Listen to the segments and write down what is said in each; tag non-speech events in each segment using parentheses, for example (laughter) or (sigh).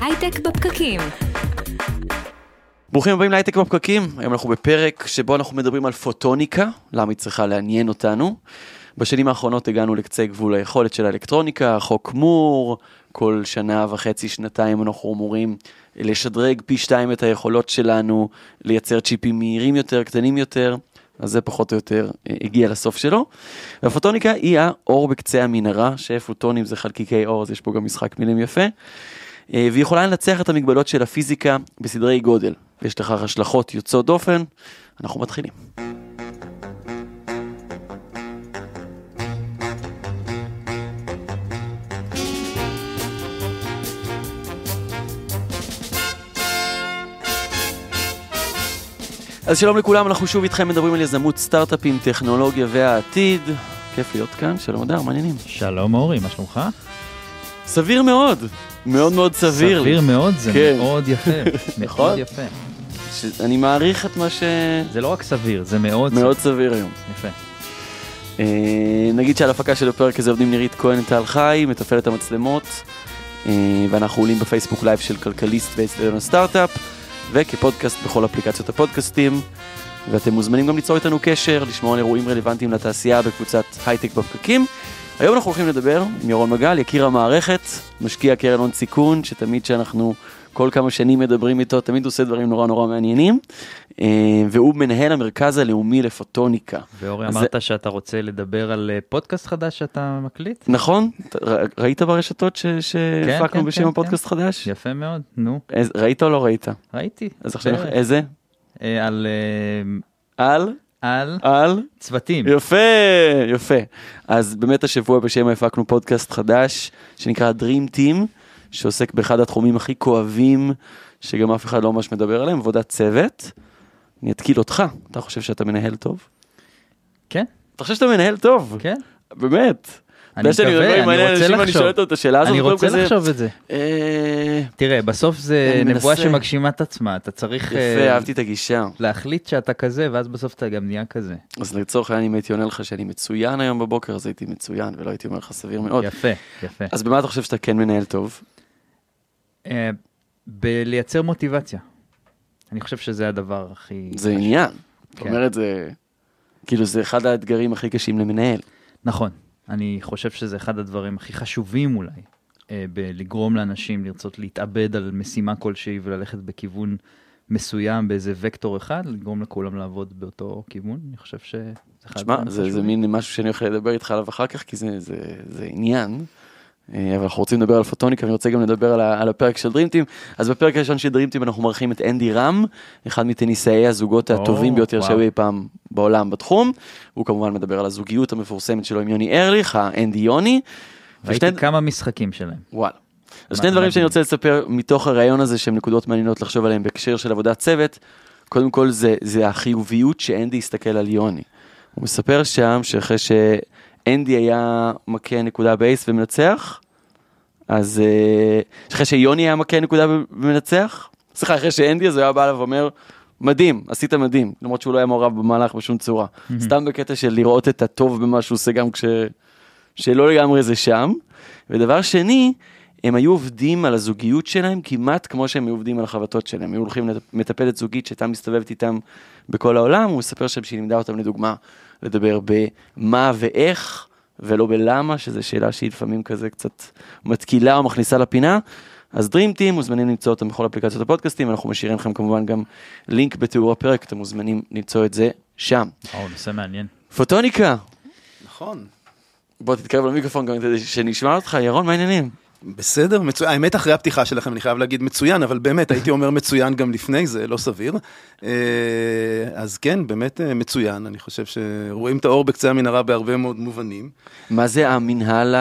הייטק בפקקים. ברוכים הבאים להייטק בפקקים, היום אנחנו בפרק שבו אנחנו מדברים על פוטוניקה, למה היא צריכה לעניין אותנו. בשנים האחרונות הגענו לקצה גבול היכולת של האלקטרוניקה, חוק מור, כל שנה וחצי, שנתיים אנחנו אמורים לשדרג פי שתיים את היכולות שלנו, לייצר צ'יפים מהירים יותר, קטנים יותר, אז זה פחות או יותר אה, הגיע לסוף שלו. והפוטוניקה היא האור בקצה המנהרה, שפוטונים זה חלקיקי אור, אז יש פה גם משחק מילים יפה. אה, והיא יכולה לנצח את המגבלות של הפיזיקה בסדרי גודל. ויש לכך השלכות יוצאות דופן. אנחנו מתחילים. אז שלום לכולם, אנחנו שוב איתכם מדברים על יזמות סטארט-אפים, טכנולוגיה והעתיד. כיף להיות כאן, שלום אדר, מעניינים. שלום אורי, מה שלומך? סביר מאוד, מאוד מאוד סביר. סביר מאוד, זה כן. מאוד יפה. (laughs) נכון? מאוד יפה. ש- אני מעריך את מה ש... זה לא רק סביר, זה מאוד מאוד סביר היום. יפה. אה, נגיד שעל הפקה של הפרק הזה עובדים נירית כהן טל חי, מתפעלת המצלמות, אה, ואנחנו עולים בפייסבוק לייב של כלכליסט ואצטדיון הסטארט-אפ, וכפודקאסט בכל אפליקציות הפודקאסטים, ואתם מוזמנים גם ליצור איתנו קשר, לשמוע על אירועים רלוונטיים לתעשייה בקבוצת הייטק בפקקים. היום אנחנו הולכים לדבר עם ירון מגל, יקיר המערכת, משקיע קרן הון סיכון, שתמיד שאנחנו כל כמה שנים מדברים איתו, תמיד עושה דברים נורא נורא מעניינים, אה, והוא מנהל המרכז הלאומי לפוטוניקה. ואורי, אז אמרת שאתה רוצה לדבר על אה, פודקאסט חדש שאתה מקליט? נכון? ראית ברשתות ש- שהפקנו כן, בשם כן, הפודקאסט חדש? יפה מאוד, נו, איז- ראית או לא ראית? ראיתי. אז עכשיו. איזה? אה, על... על? על על? צוותים. יפה, יפה. אז באמת השבוע בשם הפקנו פודקאסט חדש שנקרא Dream Team, שעוסק באחד התחומים הכי כואבים, שגם אף אחד לא ממש מדבר עליהם, עבודת צוות. אני אתקיל אותך, אתה חושב שאתה מנהל טוב? כן, אתה חושב שאתה מנהל טוב? כן. באמת. אני מקווה, אני רוצה אנשים, אני לחשוב. שואל אותו את השאלה הזאת, אני רוצה לחשוב את זה. אה, תראה, בסוף זה נבואה. שמגשימה את עצמה, אתה צריך יפה, אה, אהבתי את הגישה. להחליט שאתה כזה, ואז בסוף אתה גם נהיה כזה. אז לצורך העניין, אם הייתי עונה לך שאני מצוין היום בבוקר, אז הייתי מצוין, ולא הייתי אומר לך סביר מאוד. יפה, יפה. אז במה אתה חושב שאתה כן מנהל טוב? אה, בלייצר מוטיבציה. אני חושב שזה הדבר הכי... זה עניין. זאת כן. אומרת, זה... כאילו, זה אחד האתגרים הכי קשים למנהל. נכון. אני חושב שזה אחד הדברים הכי חשובים אולי, אה, בלגרום לאנשים לרצות להתאבד על משימה כלשהי וללכת בכיוון מסוים באיזה וקטור אחד, לגרום לכולם לעבוד באותו כיוון. אני חושב שזה אחד תשמע, זה, זה. מין משהו שאני הולך לדבר איתך עליו אחר כך, כי זה, זה, זה עניין. אה, אבל אנחנו רוצים לדבר על פוטוניקה, ואני רוצה גם לדבר על, על הפרק של דרימטים. אז בפרק הראשון של דרימטים אנחנו מארחים את אנדי רם, אחד מטניסאי הזוגות או, הטובים ביותר וואו. שהיו אי פעם בעולם בתחום. הוא כמובן מדבר על הזוגיות המפורסמת שלו עם יוני ארליך, האנדי יוני. ראיתי ושני- כמה משחקים שלהם. וואלה. אז שני דברים. שאני רוצה לספר מתוך הרעיון הזה שהם נקודות מעניינות לחשוב עליהם בהקשר של עבודת צוות. קודם כל זה, זה החיוביות שאנדי הסתכל על יוני. הוא מספר שם שאחרי שאנדי היה מכה נקודה בייס ומנצח, אז אה, אחרי שיוני היה מכה נקודה ומנצח, סליחה, אחרי שאנדי אז הוא היה בא אליו ואומר, מדהים, עשית מדהים, למרות שהוא לא היה מעורב במהלך בשום צורה. סתם בקטע של לראות את הטוב במה שהוא עושה גם כש... שלא לגמרי זה שם. ודבר שני, הם היו עובדים על הזוגיות שלהם כמעט כמו שהם היו עובדים על החבטות שלהם. הם היו הולכים למטפלת זוגית שהייתה מסתובבת איתם בכל העולם, הוא מספר שם שהיא לימדה אותם לדוגמה לדבר במה ואיך, ולא בלמה, שזו שאלה שהיא לפעמים כזה קצת מתקילה או מכניסה לפינה. אז Dream Team מוזמנים למצוא אותם בכל אפליקציות הפודקאסטים, אנחנו משאירים לכם כמובן גם לינק בתיאור הפרק, אתם מוזמנים למצוא את זה שם. או, נושא מעניין. פוטוניקה, נכון. בוא תתקרב למיקרופון גם כדי שנשמע אותך, ירון, מה העניינים? בסדר, מצוין. האמת, אחרי הפתיחה שלכם, אני חייב להגיד מצוין, אבל באמת, הייתי אומר מצוין גם לפני זה, לא סביר. אה, אז כן, באמת אה, מצוין. אני חושב שרואים את האור בקצה המנהרה בהרבה מאוד מובנים. מה זה המנהל,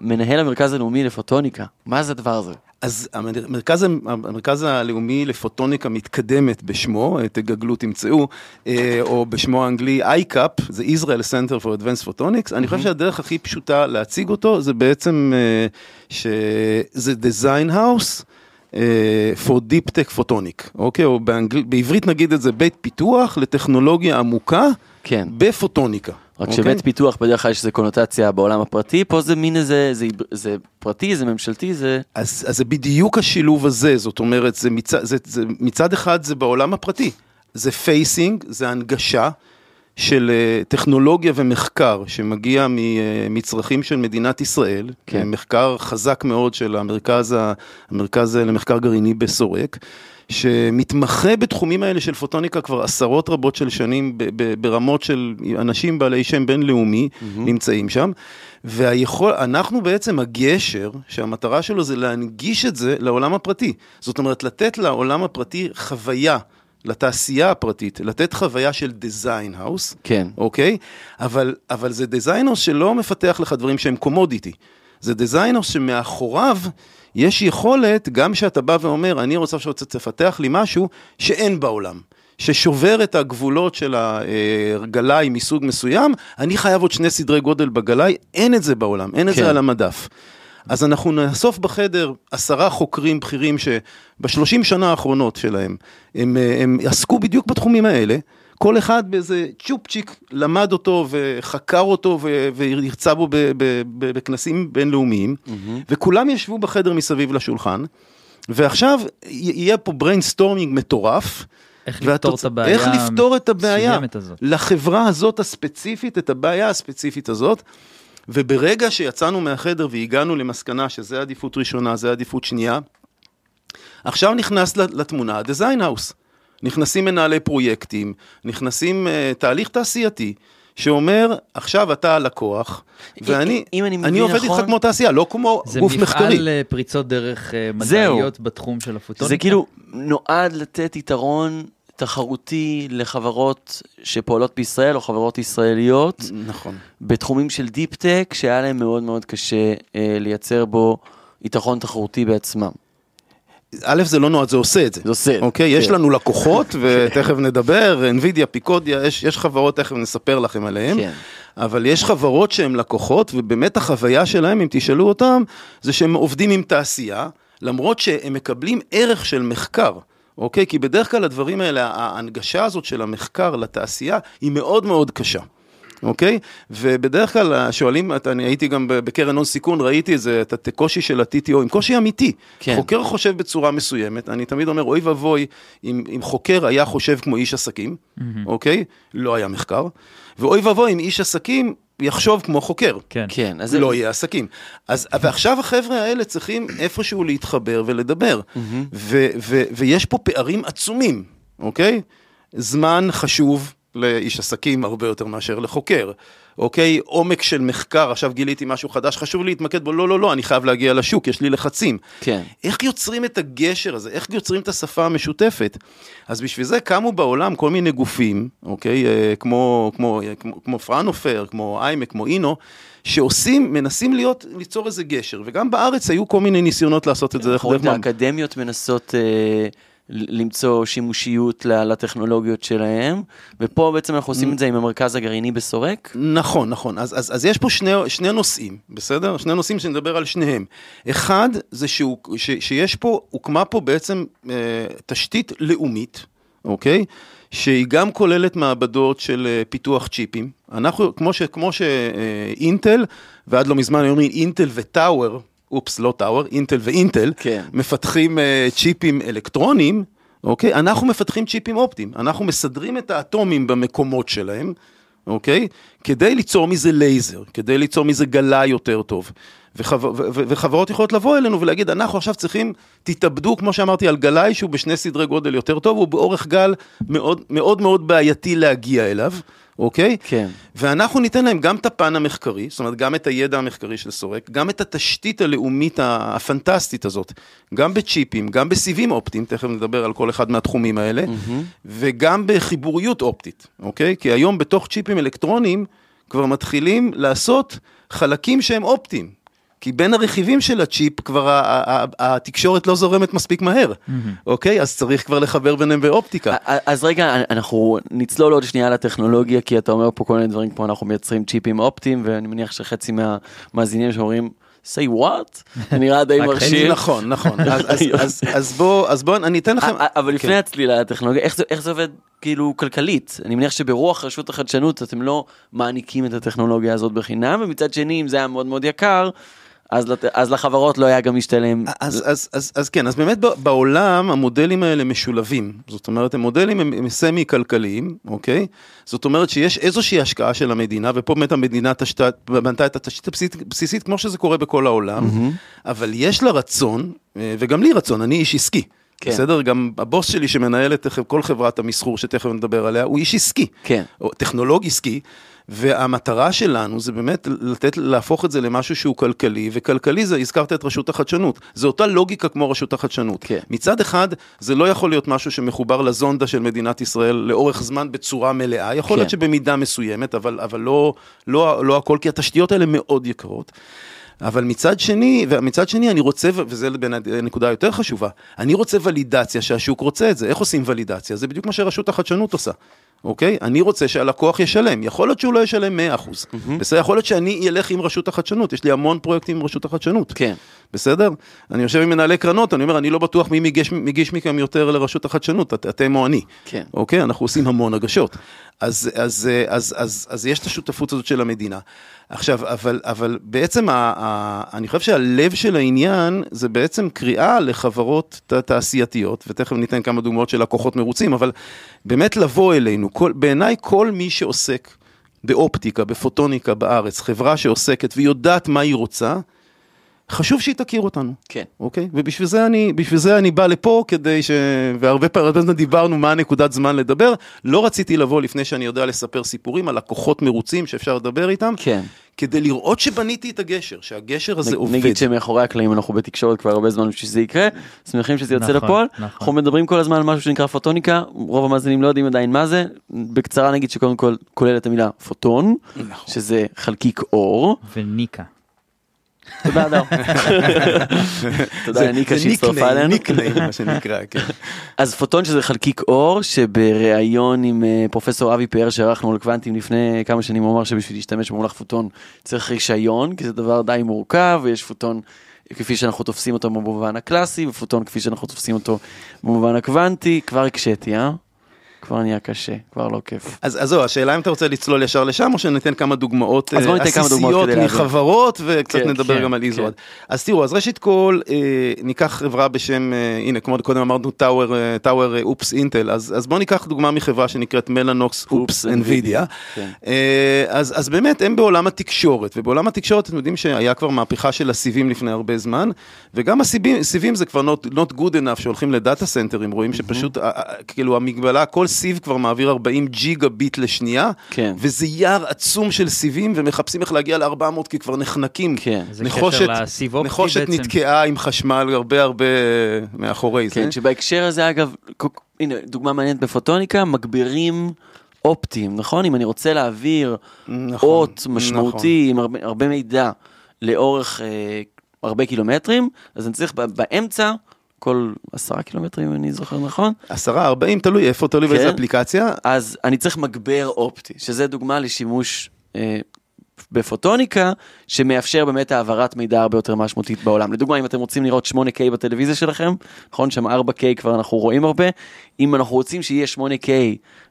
מנהל המרכז הלאומי לפוטוניקה? מה זה הדבר הזה? אז המרכז, המרכז הלאומי לפוטוניקה מתקדמת בשמו, תגגלו, תמצאו, אה, או בשמו האנגלי ICAP, זה Israel Center for Advanced Photonics. אני חושב שהדרך הכי פשוטה להציג אותו זה בעצם אה, שזה design house. אה, for Deep Tech Photonic, אוקיי? או באנגל... בעברית נגיד את זה בית פיתוח לטכנולוגיה עמוקה כן. בפוטוניקה. רק אוקיי? שבית פיתוח בדרך כלל יש איזה קונוטציה בעולם הפרטי, פה זה מין איזה, זה, זה פרטי, זה ממשלתי, זה... אז, אז זה בדיוק השילוב הזה, זאת אומרת, זה מצד, זה, זה, מצד אחד זה בעולם הפרטי, זה facing, זה הנגשה של אה, טכנולוגיה ומחקר שמגיע מצרכים של מדינת ישראל, כן. מחקר חזק מאוד של המרכז, המרכז למחקר גרעיני בסורק. שמתמחה בתחומים האלה של פוטוניקה כבר עשרות רבות של שנים ברמות של אנשים בעלי שם בינלאומי mm-hmm. נמצאים שם. והיכול, אנחנו בעצם הגשר, שהמטרה שלו זה להנגיש את זה לעולם הפרטי. זאת אומרת, לתת לעולם הפרטי חוויה, לתעשייה הפרטית, לתת חוויה של design house, כן. אוקיי? אבל, אבל זה design house שלא מפתח לך דברים שהם commodity. זה design house שמאחוריו יש יכולת, גם שאתה בא ואומר, אני רוצה שתפתח לי משהו שאין בעולם. ששובר את הגבולות של הגלאי מסוג מסוים, אני חייב עוד שני סדרי גודל בגלאי, אין את זה בעולם, אין את כן. זה על המדף. אז אנחנו נאסוף בחדר עשרה חוקרים בכירים שבשלושים שנה האחרונות שלהם, הם, הם עסקו בדיוק בתחומים האלה. כל אחד באיזה צ'ופצ'יק למד אותו וחקר אותו והרצה בו בכנסים בינלאומיים, וכולם ישבו בחדר מסביב לשולחן, ועכשיו יהיה פה brainstorming מטורף. איך לפתור והתוצ- את הבעיה איך לפתור את הבעיה הזאת. לחברה הזאת הספציפית, את הבעיה הספציפית הזאת. וברגע שיצאנו מהחדר והגענו למסקנה שזה עדיפות ראשונה, זה עדיפות שנייה, עכשיו נכנס לתמונה ה-design house. נכנסים מנהלי פרויקטים, נכנסים uh, תהליך תעשייתי, שאומר, עכשיו אתה הלקוח, ואני אם אני אני עובד נכון- איתך כמו תעשייה, לא כמו זה גוף מחקרי. מפעל אה, פריצות דרך אה, זהו. מדעיות בתחום של הפוטוניקה. זה כאילו נועד לתת יתרון תחרותי לחברות שפועלות בישראל או חברות ישראליות נכון. בתחומים של דיפ טק שהיה להם מאוד מאוד קשה אה, לייצר בו יתרון תחרותי בעצמם. א', זה לא נועד, זה עושה את זה. זה עושה אוקיי, יש כן. לנו לקוחות, (laughs) ותכף נדבר, NVIDIA, פיקודיה, יש, יש חברות, תכף נספר לכם עליהן. כן. אבל יש חברות שהן לקוחות, ובאמת החוויה שלהם, אם תשאלו אותם, זה שהם עובדים עם תעשייה, למרות שהם מקבלים ערך של מחקר. אוקיי? כי בדרך כלל הדברים האלה, ההנגשה הזאת של המחקר לתעשייה היא מאוד מאוד קשה. אוקיי? ובדרך כלל שואלים, את- אני הייתי גם בקרן הון סיכון, ראיתי את זה, את הקושי של ה-TTO, עם קושי אמיתי. כן. חוקר חושב בצורה מסוימת, אני תמיד אומר, אוי ואבוי, אם, אם חוקר היה חושב כמו איש עסקים, אוקיי? לא היה מחקר. ואוי ואבוי אם איש עסקים יחשוב כמו חוקר. כן. כן, אז לא יהיה עסקים. אז, ועכשיו החבר'ה האלה צריכים איפשהו להתחבר ולדבר. ו, ו, ויש פה פערים עצומים, אוקיי? זמן חשוב לאיש עסקים הרבה יותר מאשר לחוקר. אוקיי? עומק של מחקר, עכשיו גיליתי משהו חדש, חשוב לי להתמקד בו, לא, לא, לא, אני חייב להגיע לשוק, יש לי לחצים. כן. איך יוצרים את הגשר הזה? איך יוצרים את השפה המשותפת? אז בשביל זה קמו בעולם כל מיני גופים, אוקיי? אה, כמו, כמו, אה, כמו, כמו פרנופר, כמו איימק, כמו אינו, שעושים, מנסים להיות, ליצור איזה גשר. וגם בארץ היו כל מיני ניסיונות לעשות את זה. דרך- האקדמיות מנסות אה, למצוא שימושיות לטכנולוגיות שלהם, ופה בעצם אנחנו עושים את זה עם המרכז הגרעיני בסורק. נכון, נכון. אז, אז, אז יש פה שני, שני נושאים, בסדר? שני נושאים שנדבר על שניהם. אחד, זה שהוא, ש, שיש פה, הוקמה פה בעצם אה, תשתית לאומית, אוקיי? שהיא גם כוללת מעבדות של אה, פיתוח צ'יפים. אנחנו, כמו, ש, כמו שאינטל, ועד לא מזמן היו אומרים אינטל וטאוור, אופס, לא טאוור, אינטל ואינטל, כן. מפתחים אה, צ'יפים אלקטרוניים, אוקיי? אנחנו מפתחים צ'יפים אופטיים. אנחנו מסדרים את האטומים במקומות שלהם, אוקיי? כדי ליצור מזה לייזר, כדי ליצור מזה גלאי יותר טוב. וחבר, ו- ו- וחברות יכולות לבוא אלינו ולהגיד, אנחנו עכשיו צריכים, תתאבדו, כמו שאמרתי, על גלאי שהוא בשני סדרי גודל יותר טוב, הוא באורך גל מאוד מאוד מאוד בעייתי להגיע אליו, אוקיי? כן. ואנחנו ניתן להם גם את הפן המחקרי, זאת אומרת, גם את הידע המחקרי של סורק, גם את התשתית הלאומית הפנטסטית הזאת, גם בצ'יפים, גם בסיבים אופטיים, תכף נדבר על כל אחד מהתחומים האלה, וגם בחיבוריות אופטית, אוקיי? כי היום בתוך צ'יפים אלקטרוניים כבר מתחילים לעשות חלקים שהם אופטיים. כי בין הרכיבים של הצ'יפ כבר התקשורת לא זורמת מספיק מהר, אוקיי? אז צריך כבר לחבר ביניהם באופטיקה. אז רגע, אנחנו נצלול עוד שנייה לטכנולוגיה, כי אתה אומר פה כל מיני דברים כמו אנחנו מייצרים צ'יפים אופטיים, ואני מניח שחצי מהמאזינים שאומרים, say what? זה נראה די מרשים. נכון, נכון. (laughs) אז- אז- (laughs) אז- בוא, אז בוא, אני אתן לכם... אבל כן. לפני הצלילה לטכנולוגיה, איך זה- איך זה עובד כאילו כלכלית? אני מניח שברוח רשות החדשנות אתם לא מעניקים את הטכנולוגיה הזאת בחינם, ומצד שני, אם זה היה מאוד מאוד יקר, אז לת- אז לחברות לא היה גם משתלם. אז, אז, אז, אז כן, אז באמת בעולם המודלים האלה משולבים. זאת אומרת, המודלים הם, הם סמי-כלכליים, אוקיי? זאת אומרת שיש איזושהי השקעה של המדינה, ופה באמת המדינה תשת, בנתה את התשתית הבסיסית, כמו שזה קורה בכל העולם, אבל יש לה רצון, אה, וגם לי רצון, אני איש עסקי. כן. בסדר? גם הבוס שלי שמנהל את כל חברת המסחור שתכף נדבר עליה, הוא איש עסקי. כן. או טכנולוג עסקי, והמטרה שלנו זה באמת לתת, להפוך את זה למשהו שהוא כלכלי, וכלכלי זה, הזכרת את רשות החדשנות, זה אותה לוגיקה כמו רשות החדשנות. כן. מצד אחד, זה לא יכול להיות משהו שמחובר לזונדה של מדינת ישראל לאורך זמן בצורה מלאה, יכול להיות כן. שבמידה מסוימת, אבל, אבל לא, לא, לא הכל, כי התשתיות האלה מאוד יקרות. אבל מצד שני, ומצד שני אני רוצה, ו- וזה בין הנקודה היותר חשובה, אני רוצה ולידציה שהשוק רוצה את זה. איך עושים ולידציה? זה בדיוק מה שרשות החדשנות עושה. אוקיי? אני רוצה שהלקוח ישלם, יכול להיות שהוא לא ישלם 100%. בסדר, יכול להיות שאני אלך עם רשות החדשנות, יש לי המון פרויקטים עם רשות החדשנות. כן. בסדר? אני יושב עם מנהלי קרנות, אני אומר, אני לא בטוח מי מגיש, מגיש מכם יותר לרשות החדשנות, את, אתם או אני. כן. אוקיי? אנחנו עושים המון הגשות. אז, אז, אז, אז, אז, אז יש את השותפות הזאת של המדינה. עכשיו, אבל, אבל בעצם, ה, ה, אני חושב שהלב של העניין זה בעצם קריאה לחברות ת- תעשייתיות, ותכף ניתן כמה דוגמאות של לקוחות מרוצים, אבל באמת לבוא אלינו, כל, בעיניי כל מי שעוסק באופטיקה, בפוטוניקה בארץ, חברה שעוסקת ויודעת מה היא רוצה, חשוב שהיא תכיר אותנו. כן. אוקיי? ובשביל זה אני, בשביל זה אני בא לפה, כדי ש... והרבה פעמים דיברנו מה הנקודת זמן לדבר. לא רציתי לבוא לפני שאני יודע לספר סיפורים על לקוחות מרוצים שאפשר לדבר איתם, כן. כדי לראות שבניתי את הגשר, שהגשר הזה נ- עובד. נגיד שמאחורי הקלעים אנחנו בתקשורת כבר הרבה זמן בשביל שזה יקרה, שמחים שזה יוצא נכון, לפועל. נכון. אנחנו מדברים כל הזמן על משהו שנקרא פוטוניקה, רוב המאזינים לא יודעים עדיין מה זה. בקצרה נגיד שקודם כל כולל את המילה פוטון, נכון. שזה חלקיק אור. וניקה. תודה אדר. (laughs) תודה לניקה שהצטרפה אלינו. ניקניים, מה שנקרא, כן. אז פוטון שזה חלקיק אור שבריאיון עם אה, פרופסור אבי פאר שערכנו על קוונטים לפני כמה שנים הוא אמר שבשביל להשתמש במונח פוטון צריך רישיון כי זה דבר די מורכב ויש פוטון כפי שאנחנו תופסים אותו במובן הקלאסי ופוטון כפי שאנחנו תופסים אותו במובן הקוונטי כבר הקשיתי אה? כבר נהיה קשה כבר לא כיף. אז, זהו, השאלה אם אתה רוצה לצלול ישר לשם, או שניתן כמה דוגמאות אה, עסיסיות להבין. מחברות, וקצת כן, נדבר כן, גם על כן. איזורד. אז תראו, אז ראשית כל, אה, ניקח חברה בשם, אה, הנה, כמו קודם אמרנו, טאוור, טאוור אופס אינטל, אז, בואו ניקח דוגמה מחברה שנקראת מלאנוקס אופס אנווידיה. כן. אז, באמת, הם בעולם התקשורת, ובעולם התקשורת אתם יודעים שהיה כבר מהפכה של הסיבים לפני הרבה זמן, וגם הסיבים, סיבים זה כבר not, not good enough, שהולכים לדאטה סנטרים, רואים שפשוט, אה, אה, כאילו המגבלה, כל סיב כבר מעביר 40 ג'יגה ביט לשנייה, כן. וזה יער עצום של סיבים, ומחפשים איך להגיע ל-400 כי כבר נחנקים. כן. זה נחושת, קשר לסיב אופטי נחושת בעצם. נתקעה עם חשמל הרבה הרבה מאחורי זה. כן, שבהקשר הזה אגב, הנה דוגמה מעניינת בפוטוניקה, מגבירים אופטיים, נכון? אם אני רוצה להעביר נכון, אות משמעותי עם הרבה, הרבה מידע לאורך אה, הרבה קילומטרים, אז אני צריך באמצע, כל עשרה קילומטרים אם אני זוכר נכון, עשרה, ארבעים, תלוי איפה, תלוי כן. באיזה אפליקציה. אז אני צריך מגבר אופטי, שזה דוגמה לשימוש אה, בפוטוניקה, שמאפשר באמת העברת מידע הרבה יותר משמעותית בעולם. לדוגמה, אם אתם רוצים לראות 8K בטלוויזיה שלכם, נכון, שם 4K כבר אנחנו רואים הרבה, אם אנחנו רוצים שיהיה 8K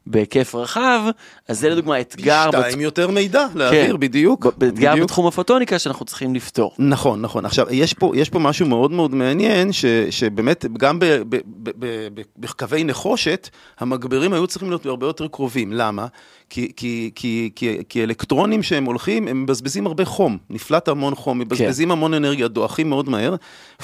בהיקף רחב, אז זה לדוגמה אתגר, בת- שתיים יותר מידע להעביר, כן, בדיוק. בדיוק. בתחום הפוטוניקה שאנחנו צריכים לפתור. נכון, נכון. עכשיו, יש פה, יש פה משהו מאוד מאוד מעניין, ש, שבאמת גם ב, ב, ב, ב, ב, בקווי נחושת, המגברים היו צריכים להיות הרבה יותר קרובים. למה? כי, כי, כי, כי, כי אלקטרונים שהם הולכים, הם מבזבזים הרבה חום, נפלט המון חום, מבזבזים המון אנרגיה, דועכים מאוד מהר.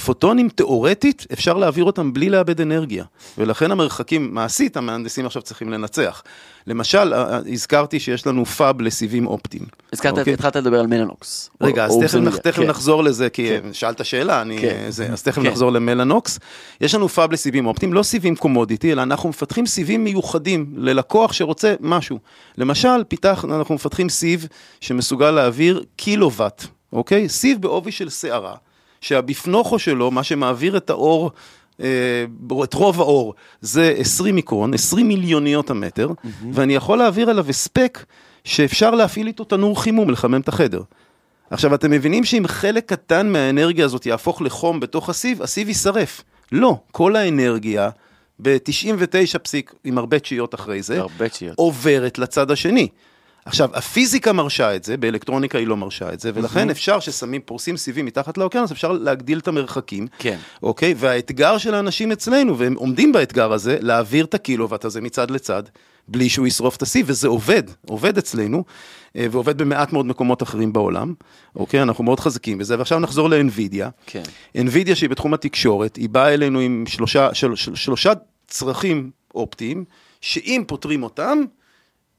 פוטונים, תיאורטית, אפשר להעביר אותם בלי לאבד אנרגיה. ולכן המרחקים, מעשית, המהנדסים עכשיו צריכים לנצח. למשל, אה, אה, הזכרתי שיש לנו fab לסיבים אופטיים. הזכרת, אוקיי? התחלת לדבר על מלאנוקס. רגע, אז או- או תכף, נח, אופסנדיה, תכף כן. נחזור לזה, כי כן. שאלת שאלה, אני, כן. זה, אז תכף כן. נחזור למלאנוקס. יש לנו fab לסיבים אופטיים, לא סיבים commodity, אלא אנחנו מפתחים סיבים מיוחדים ללקוח שרוצה משהו. למשל, פיתח, אנחנו מפתחים סיב שמסוגל להעביר קילוואט, אוקיי? סיב בעובי של שערה, שהבפנוכו שלו, מה שמעביר את האור, אה, את רוב האור, זה 20 מיקרון, 20 מיליוניות המטר, ואני יכול להעביר אליו הספק שאפשר להפעיל איתו תנור חימום, לחמם את החדר. עכשיו, אתם מבינים שאם חלק קטן מהאנרגיה הזאת יהפוך לחום בתוך הסיב, הסיב יישרף. לא, כל האנרגיה, ב-99 פסיק, עם הרבה תשיעיות אחרי זה, הרבה תשיעיות. עוברת לצד השני. עכשיו, הפיזיקה מרשה את זה, באלקטרוניקה היא לא מרשה את זה, ולכן אפשר ששמים, פורסים סיבים מתחת לאוקיינוס, אפשר להגדיל את המרחקים. כן. אוקיי? והאתגר של האנשים אצלנו, והם עומדים באתגר הזה, להעביר את הקילוואט הזה מצד לצד, בלי שהוא ישרוף את הסיב, וזה עובד, עובד אצלנו, אה, ועובד במעט מאוד מקומות אחרים בעולם, אוקיי? אנחנו מאוד חזקים בזה, ועכשיו נחזור לאנווידיה. כן. NVIDIA שהיא בתחום התקשורת, היא באה אלינו עם שלושה, של, של, שלושה צרכים אופטיים, שאם פותרים אותם,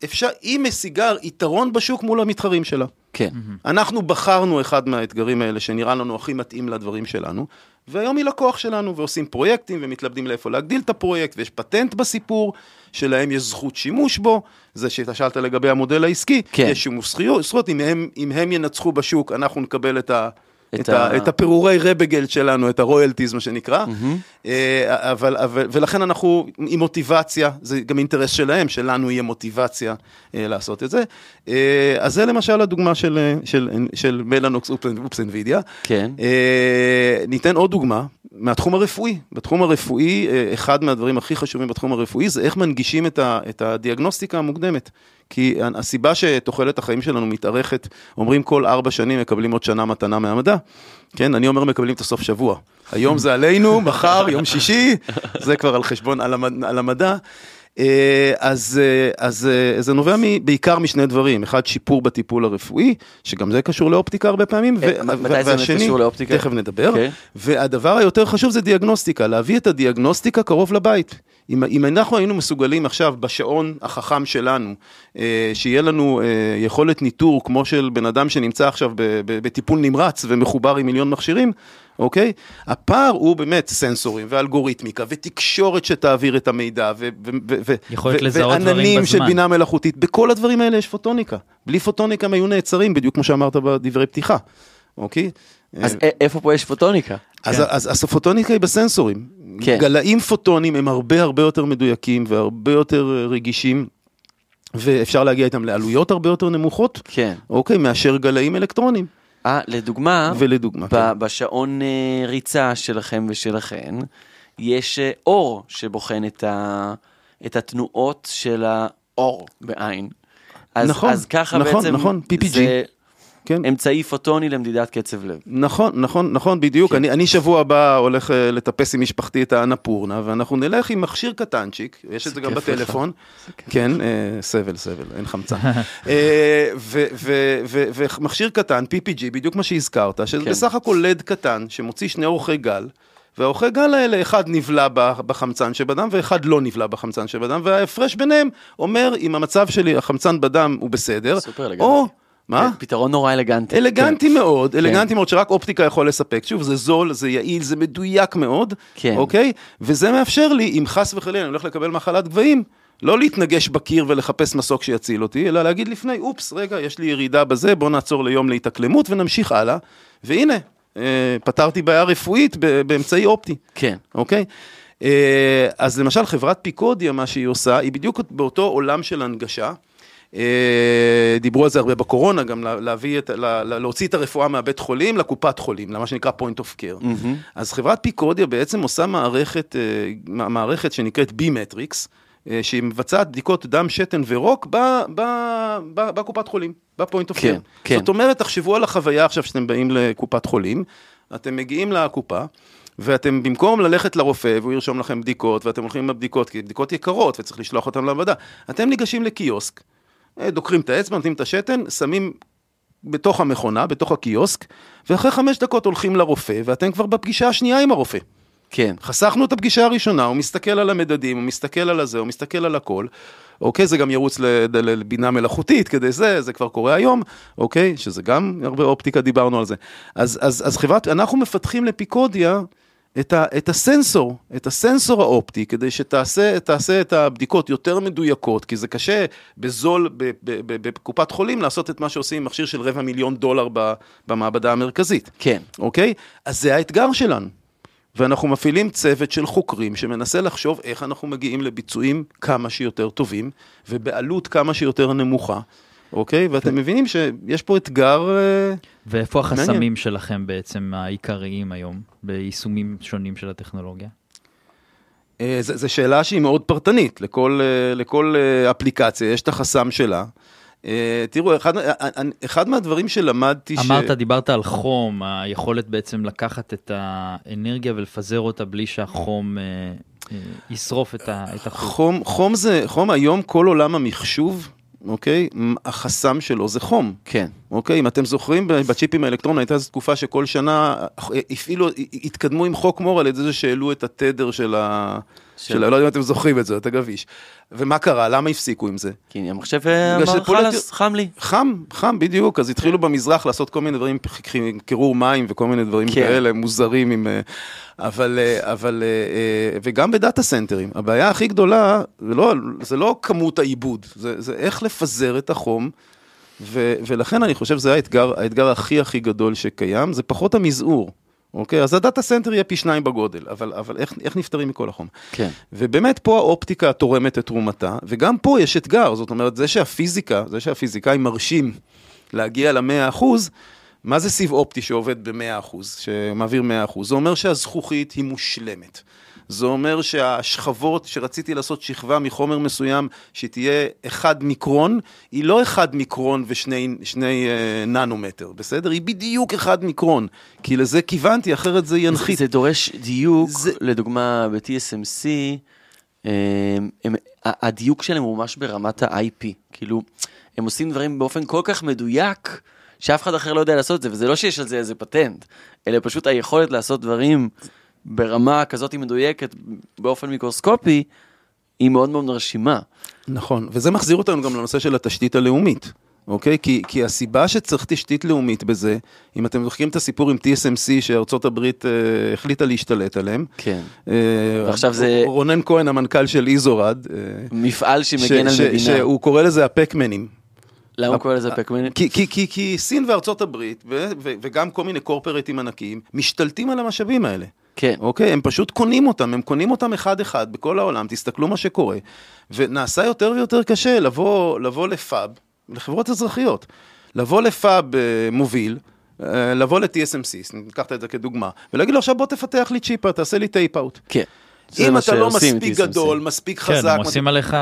אפשר, היא משיגה יתרון בשוק מול המתחרים שלה. כן. אנחנו בחרנו אחד מהאתגרים האלה שנראה לנו הכי מתאים לדברים שלנו, והיום היא לקוח שלנו ועושים פרויקטים ומתלבטים לאיפה להגדיל את הפרויקט, ויש פטנט בסיפור, שלהם יש זכות שימוש בו, זה שאתה שאלת לגבי המודל העסקי, כן. יש שימוש זכויות, אם הם, אם הם ינצחו בשוק, אנחנו נקבל את ה... את את, ה-. את הפירורי רבגלד שלנו, את הרויאלטיז, מה שנקרא. אה, אבל, אבל, ולכן אנחנו עם מוטיבציה, זה גם אינטרס שלהם, שלנו יהיה מוטיבציה אה, לעשות את זה. אה, אז זה למשל הדוגמה של, של, של מלאנוקס אופס אנווידיה. כן. ניתן עוד דוגמה מהתחום הרפואי. בתחום הרפואי, אחד מהדברים הכי חשובים בתחום הרפואי זה איך מנגישים את, ה, את הדיאגנוסטיקה המוקדמת. כי הסיבה שתוחלת החיים שלנו מתארכת, אומרים כל ארבע שנים מקבלים עוד שנה מתנה מהמדע. כן, אני אומר מקבלים את הסוף שבוע. היום זה עלינו, (laughs) מחר, יום שישי, זה כבר על חשבון, על, המד, על המדע. אה, אז, אה, אז אה, זה נובע מ, בעיקר משני דברים, אחד שיפור בטיפול הרפואי, שגם זה קשור לאופטיקה הרבה פעמים, מ- מתי זה באמת קשור לאופטיקה? תכף נדבר, אוקיי. והדבר היותר חשוב זה דיאגנוסטיקה, להביא את הדיאגנוסטיקה קרוב לבית. אם, אם אנחנו היינו מסוגלים עכשיו בשעון החכם שלנו, אה, שיהיה לנו אה, יכולת ניטור כמו של בן אדם שנמצא עכשיו ב, ב, בטיפול נמרץ ומחובר עם מיליון מכשירים, אוקיי? הפער הוא באמת סנסורים ואלגוריתמיקה ותקשורת שתעביר את המידע ו- ו- ו- ו- יכולת ו- לזהות דברים ועננים של. בינה מלאכותית, בכל הדברים האלה יש פוטוניקה. בלי פוטוניקה הם היו נעצרים, בדיוק כמו שאמרת בדברי פתיחה, אוקיי? אז איפה פה יש פוטוניקה? אז, כן. אז, אז הפוטוניקה היא בסנסורים. כן. גלאים פוטונים הם הרבה הרבה יותר מדויקים והרבה יותר אה, רגישים, ואפשר להגיע איתם לעלויות הרבה יותר נמוכות, כן. אוקיי, מאשר גלאים אלקטרוניים. אה, לדוגמה, ולדוגמה, ב- כן. בשעון אה, ריצה שלכם ושלכן, יש אה, אור שבוחן את, ה, את התנועות של האור בעין. אז, נכון, אז ככה נכון, בעצם נכון, PPG. זה כן. אמצעי פוטוני למדידת קצב לב. נכון, נכון, נכון, בדיוק. כן. אני, אני שבוע הבא הולך אה, לטפס עם משפחתי את האנפורנה, ואנחנו נלך עם מכשיר קטנצ'יק, יש את זה גם. בטלפון. כן, אה, סבל, סבל, אין חמצן. (laughs) אה, ומכשיר קטן, PPG, בדיוק מה שהזכרת, שזה כן. בסך הכל לד קטן, שמוציא שני אורכי גל. והאורכי גל האלה, אחד נבלע בחמצן שבדם ואחד לא נבלע בחמצן שבדם, וההפרש ביניהם אומר אם המצב שלי, החמצן בדם הוא בסדר, סופר. או, מה? כן, פתרון נורא אלגנטי. אלגנטי כן. מאוד, אלגנטי מאוד, שרק אופטיקה יכול לספק. שוב, זה זול, זה יעיל, זה מדויק מאוד, כן. אוקיי? וזה מאפשר לי, אם חס וחלילה אני הולך לקבל מחלת גבהים, לא להתנגש בקיר ולחפש מסוק שיציל אותי, אלא להגיד לפני, אופס, רגע, יש לי ירידה בזה, בוא נעצור ליום להתאקלמות ונמשיך הלאה. והנה, אה, פתרתי בעיה רפואית באמצעי אופטי. כן. אוקיי? אה, אז למשל חברת פיקודיה, מה שהיא עושה, היא בדיוק באותו עולם של הנגשה. אה, דיברו על זה הרבה בקורונה, גם לה- להביא את, לה- לה- להוציא את הרפואה מהבית חולים לקופת חולים, למה שנקרא point of care. מהמם. אז חברת פיקודיה בעצם עושה מערכת, אה, מערכת שנקראת B-Matrix, אה, שהיא מבצעת בדיקות דם, שתן ורוק ב- ב- ב- בקופת חולים, ב point of כן, care. כן. זאת אומרת, תחשבו על החוויה עכשיו שאתם באים לקופת חולים, אתם מגיעים לקופה, ואתם במקום ללכת לרופא והוא ירשום לכם בדיקות, ואתם הולכים עם הבדיקות, כי בדיקות יקרות וצריך לשלוח אותן למעבדה, אתם ניגשים לקיוסק, דוקרים את האצבע, נותנים את השתן, שמים בתוך המכונה, בתוך הקיוסק, ואחרי חמש דקות הולכים לרופא, ואתם כבר בפגישה השנייה עם הרופא. כן. חסכנו את הפגישה הראשונה, הוא מסתכל על המדדים, הוא מסתכל על הזה, הוא מסתכל על הכל. אוקיי, זה גם ירוץ לבינה מלאכותית כדי זה, זה כבר קורה היום, אוקיי, שזה גם הרבה אופטיקה, דיברנו על זה. אז, אז, אז חברת, אנחנו מפתחים לפיקודיה את, ה, את הסנסור, את הסנסור האופטי, כדי שתעשה תעשה את הבדיקות יותר מדויקות, כי זה קשה בזול בקופת חולים לעשות את מה שעושים עם מכשיר של רבע מיליון דולר ב- במעבדה המרכזית. כן. אוקיי? אז זה האתגר שלנו. ואנחנו מפעילים צוות של חוקרים שמנסה לחשוב איך אנחנו מגיעים לביצועים כמה שיותר טובים ובעלות כמה שיותר נמוכה. אוקיי? ואתם מבינים שיש פה אתגר... אה, ואיפה מעניין. החסמים שלכם בעצם העיקריים היום, ביישומים שונים של הטכנולוגיה? ז- זו שאלה שהיא מאוד פרטנית, לכל, אה, לכל אה, אפליקציה יש את החסם שלה. אה, תראו, אחד, אה, אה, אחד מהדברים שלמדתי אמרת, דיברת על חום, היכולת בעצם לקחת את האנרגיה ולפזר אותה בלי שהחום אה, ישרוף את החום. חום, חום זה, חום היום, כל עולם המחשוב, אוקיי? החסם שלו זה חום. כן. אוקיי, אם אתם זוכרים, בצ'יפים האלקטרוניים הייתה איזו תקופה שכל שנה אה, הפעילו, התקדמו עם חוק מור על ידי זה שהעלו את התדר של ה... של-. לא יודע אם אתם זוכרים את זה, אתה גביש. ומה קרה? למה הפסיקו עם זה? כי המחשב אה, אמר, חלאס, חם לי. חם, חם בדיוק, אז התחילו במזרח לעשות כל מיני דברים, קירור מים וכל מיני דברים כן. כאלה מוזרים עם... אה, אבל, אה, אבל, וגם בדאטה סנטרים, הבעיה הכי גדולה, זה לא, זה לא כמות העיבוד, זה, זה איך לפזר את החום, ו, ולכן אני חושב שזה האתגר, האתגר הכי הכי גדול שקיים, זה פחות המזעור. אוקיי, אז הדאטה סנטר יהיה פי שניים בגודל, אבל, אבל איך, איך נפטרים מכל החום? כן. ובאמת פה האופטיקה תורמת את תרומתה, וגם פה יש אתגר, זאת אומרת, זה שהפיזיקה, זה שהפיזיקאים מרשים להגיע למאה אחוז, מה זה סיב אופטי שעובד במאה אחוז, שמעביר מאה אחוז? זה אומר שהזכוכית היא מושלמת. זה אומר שהשכבות שרציתי לעשות שכבה מחומר מסוים שתהיה אחד מיקרון, היא לא אחד מיקרון ושני שני, אה, ננומטר, בסדר? היא בדיוק אחד מיקרון, כי לזה כיוונתי, אחרת זה ינחית. זה דורש דיוק, זה- לדוגמה ב-TSMC, הם, הם, הדיוק שלהם הוא ממש ברמת ה-IP, כאילו, הם עושים דברים באופן כל כך מדויק, שאף אחד אחר לא יודע לעשות את זה, וזה לא שיש על זה איזה פטנט, אלא פשוט היכולת לעשות דברים ברמה כזאת מדויקת, באופן מיקרוסקופי, היא מאוד מאוד מרשימה. נכון, וזה מחזיר אותנו גם לנושא של התשתית הלאומית, אוקיי? כי, כי הסיבה שצריך תשתית לאומית בזה, אם אתם זוכרים את הסיפור עם TSMC שארצות הברית אה, החליטה להשתלט עליהם, כן. אה, ועכשיו זה- רונן כהן, המנכ"ל של איזורד, אה, מפעל שמגן על ש- מדינה. שהוא קורא לזה הפקמנים. למה הוא קורא לזה פקמן? כי, כי, כי, כי סין וארצות הברית, ו, ו, וגם כל מיני קורפרטים ענקיים, משתלטים על המשאבים האלה. כן. אוקיי? הם פשוט קונים אותם, הם קונים אותם אחד-אחד בכל העולם, תסתכלו מה שקורה. ונעשה יותר ויותר קשה לבוא, לבוא ל fab, לחברות אזרחיות, לבוא ל fab אה, מוביל, אה, לבוא ל-TSMC, ניקח את זה כדוגמה, ולהגיד לו עכשיו בוא תפתח לי צ'יפ, תעשה לי tape-out. כן. אם אתה לא מספיק. גדול, מספיק כן, חזק, הם עושים עליך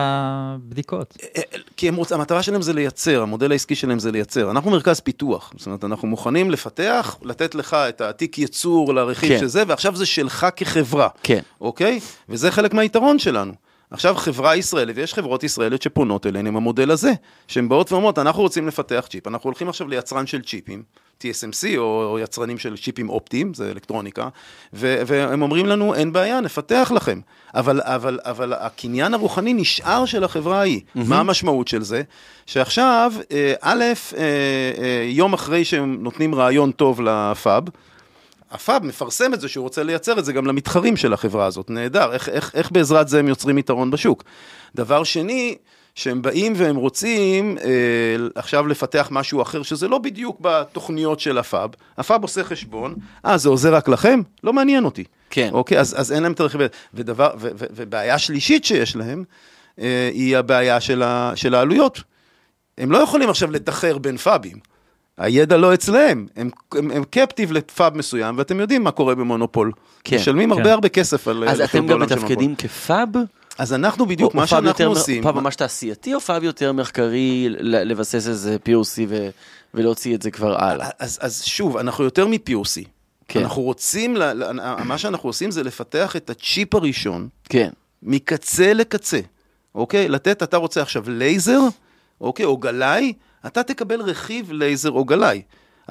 בדיקות. אה, כי הם רוצ... המטרה שלהם זה לייצר, המודל העסקי שלהם זה לייצר. אנחנו מרכז פיתוח, זאת אומרת, אנחנו מוכנים לפתח, לתת לך את התיק ייצור לרכיב כן. של זה, ועכשיו זה שלך כחברה. כן. אוקיי? וזה חלק מהיתרון שלנו. עכשיו חברה ישראלית, ויש חברות ישראליות שפונות אלינו עם המודל הזה, שהן באות ואומרות, אנחנו רוצים לפתח צ'יפ, אנחנו הולכים עכשיו ליצרן של צ'יפים, TSMC או, או יצרנים של צ'יפים אופטיים, זה אלקטרוניקה, ו- והם אומרים לנו, אין בעיה, נפתח לכם. אבל, אבל, אבל הקניין הרוחני נשאר של החברה ההיא. Mm-hmm. מה המשמעות של זה? שעכשיו, אה, א', אה, אה, יום אחרי שהם נותנים רעיון טוב לפאב, הפאב מפרסם את זה שהוא רוצה לייצר את זה גם למתחרים של החברה הזאת, נהדר, איך, איך, איך בעזרת זה הם יוצרים יתרון בשוק. דבר שני, שהם באים והם רוצים אה, עכשיו לפתח משהו אחר, שזה לא בדיוק בתוכניות של הפאב, הפאב עושה חשבון, אה, זה עוזר רק לכם? לא מעניין אותי. כן. אוקיי, אז, אז אין להם את הרכיב, ודבר, ו, ו, ובעיה שלישית שיש להם, אה, היא הבעיה של, ה, של העלויות. הם לא יכולים עכשיו לתחר בין פאבים. הידע לא אצלם, הם, הם, הם captive ל fab מסוים, ואתם יודעים מה קורה במונופול. כן, משלמים כן. הרבה הרבה כסף על... אז לחיות אתם גם מתפקדים כ fab? אז אנחנו בדיוק, או מה שאנחנו יותר- עושים... fab ממש תעשייתי או fab יותר מחקרי לבסס איזה POC ו- ולהוציא את זה כבר הלאה? אז, אז שוב, אנחנו יותר מ-POC. כן. אנחנו רוצים, ל, ל, מה שאנחנו עושים זה לפתח את הצ'יפ הראשון, כן. מקצה לקצה, אוקיי? לתת, אתה רוצה עכשיו לייזר, אוקיי, או גלאי, אתה תקבל רכיב לייזר או גלאי.